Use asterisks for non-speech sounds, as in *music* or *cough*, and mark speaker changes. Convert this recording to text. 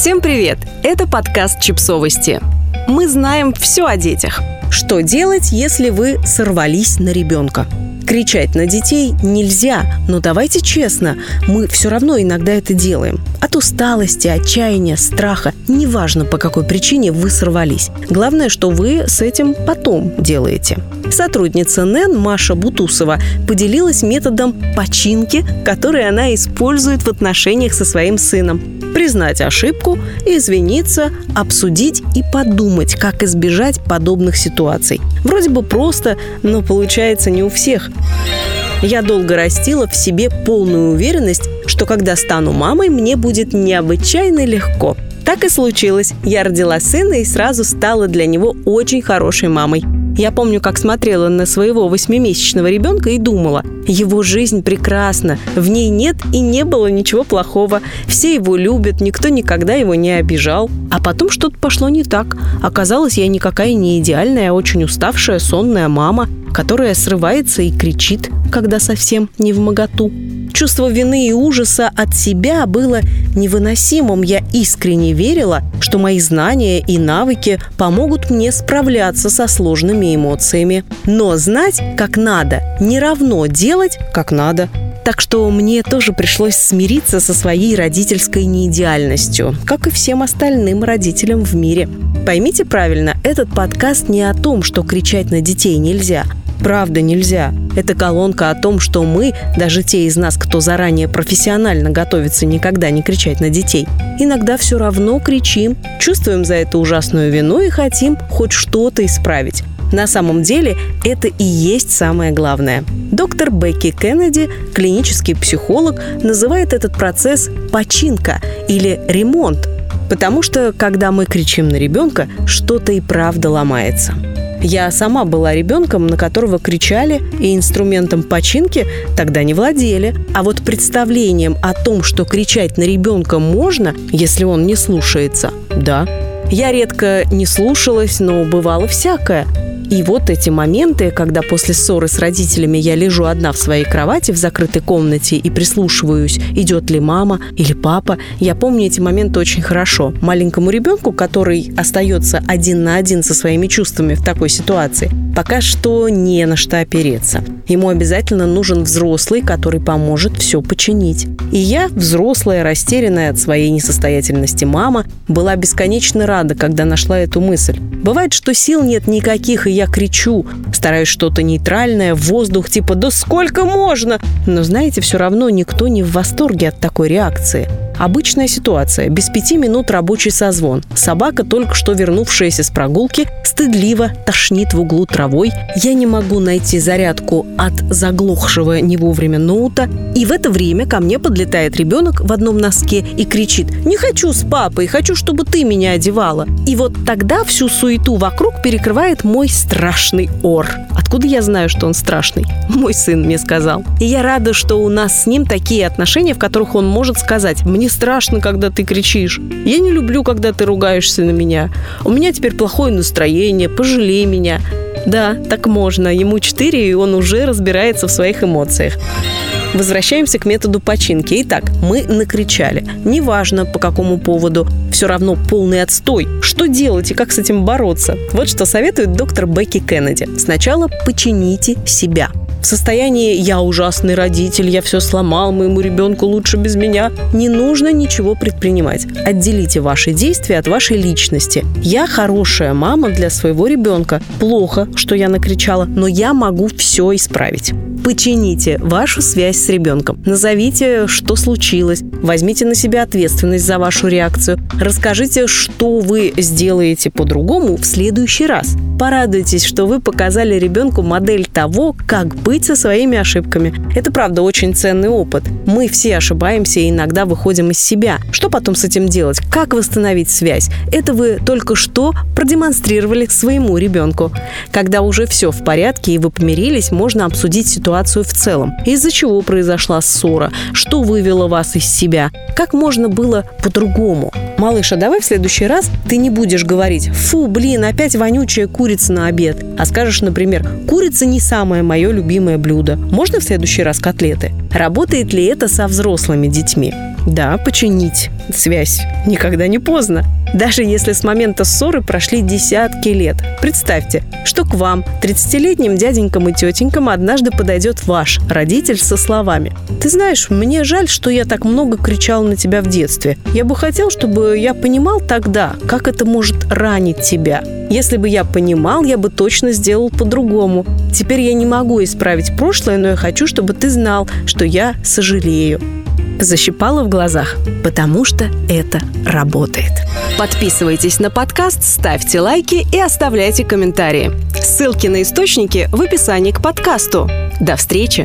Speaker 1: Всем привет! Это подкаст «Чипсовости». Мы знаем все о детях. Что делать, если вы сорвались на ребенка? Кричать на детей нельзя, но давайте честно, мы все равно иногда это делаем. От усталости, отчаяния, страха, неважно по какой причине вы сорвались. Главное, что вы с этим потом делаете. Сотрудница НЭН Маша Бутусова поделилась методом починки, который она использует в отношениях со своим сыном. Признать ошибку, извиниться, обсудить и подумать, как избежать подобных ситуаций. Вроде бы просто, но получается не у всех. Я долго растила в себе полную уверенность, что когда стану мамой, мне будет необычайно легко. Так и случилось. Я родила сына и сразу стала для него очень хорошей мамой. Я помню, как смотрела на своего восьмимесячного ребенка и думала, его жизнь прекрасна, в ней нет и не было ничего плохого, все его любят, никто никогда его не обижал. А потом что-то пошло не так. Оказалось, я никакая не идеальная, а очень уставшая, сонная мама, которая срывается и кричит, когда совсем не в моготу. Чувство вины и ужаса от себя было невыносимым. Я искренне верила, что мои знания и навыки помогут мне справляться со сложными эмоциями. Но знать, как надо, не равно делать, как надо. Так что мне тоже пришлось смириться со своей родительской неидеальностью, как и всем остальным родителям в мире. Поймите правильно, этот подкаст не о том, что кричать на детей нельзя – Правда, нельзя. Это колонка о том, что мы, даже те из нас, кто заранее профессионально готовится никогда не кричать на детей, иногда все равно кричим, чувствуем за это ужасную вину и хотим хоть что-то исправить. На самом деле это и есть самое главное. Доктор Бекки Кеннеди, клинический психолог, называет этот процесс починка или ремонт, потому что когда мы кричим на ребенка, что-то и правда ломается. Я сама была ребенком, на которого кричали, и инструментом починки тогда не владели. А вот представлением о том, что кричать на ребенка можно, если он не слушается, да. Я редко не слушалась, но бывало всякое. И вот эти моменты, когда после ссоры с родителями я лежу одна в своей кровати в закрытой комнате и прислушиваюсь, идет ли мама или папа, я помню эти моменты очень хорошо. Маленькому ребенку, который остается один на один со своими чувствами в такой ситуации, пока что не на что опереться. Ему обязательно нужен взрослый, который поможет все починить. И я, взрослая, растерянная от своей несостоятельности мама, была бесконечно рада, когда нашла эту мысль. Бывает, что сил нет никаких, и я кричу, стараюсь что-то нейтральное, воздух, типа «да сколько можно?». Но знаете, все равно никто не в восторге от такой реакции. Обычная ситуация. Без пяти минут рабочий созвон. Собака, только что вернувшаяся с прогулки, стыдливо тошнит в углу травой. Я не могу найти зарядку от заглохшего не вовремя ноута. И в это время ко мне подлетает ребенок в одном носке и кричит «Не хочу с папой, хочу, чтобы ты меня одевала». И вот тогда всю суету вокруг перекрывает мой страшный ор. Откуда я знаю, что он страшный? *laughs* Мой сын мне сказал. И я рада, что у нас с ним такие отношения, в которых он может сказать «Мне страшно, когда ты кричишь. Я не люблю, когда ты ругаешься на меня. У меня теперь плохое настроение, пожалей меня. Да, так можно. Ему 4, и он уже разбирается в своих эмоциях. Возвращаемся к методу починки. Итак, мы накричали. Неважно по какому поводу, все равно полный отстой. Что делать и как с этим бороться? Вот что советует доктор Бекки Кеннеди. Сначала почините себя в состоянии «я ужасный родитель, я все сломал, моему ребенку лучше без меня». Не нужно ничего предпринимать. Отделите ваши действия от вашей личности. Я хорошая мама для своего ребенка. Плохо, что я накричала, но я могу все исправить. Почините вашу связь с ребенком. Назовите, что случилось. Возьмите на себя ответственность за вашу реакцию. Расскажите, что вы сделаете по-другому в следующий раз. Порадуйтесь, что вы показали ребенку модель того, как быть со своими ошибками. Это, правда, очень ценный опыт. Мы все ошибаемся и иногда выходим из себя. Что потом с этим делать? Как восстановить связь? Это вы только что продемонстрировали своему ребенку. Когда уже все в порядке и вы помирились, можно обсудить ситуацию в целом. Из-за чего произошла ссора? Что вывело вас из себя? Как можно было по-другому? Малыш, а давай в следующий раз ты не будешь говорить «Фу, блин, опять вонючая курица на обед», а скажешь, например, «Курица не самое мое любимое блюдо. Можно в следующий раз котлеты?» Работает ли это со взрослыми детьми? Да, починить связь никогда не поздно. Даже если с момента ссоры прошли десятки лет. Представьте, что к вам, 30-летним дяденькам и тетенькам, однажды подойдет ваш родитель со словами. «Ты знаешь, мне жаль, что я так много кричал на тебя в детстве. Я бы хотел, чтобы я понимал тогда, как это может ранить тебя. Если бы я понимал, я бы точно сделал по-другому. Теперь я не могу исправить прошлое, но я хочу, чтобы ты знал, что я сожалею защипало в глазах, потому что это работает. Подписывайтесь на подкаст, ставьте лайки и оставляйте комментарии. Ссылки на источники в описании к подкасту. До встречи!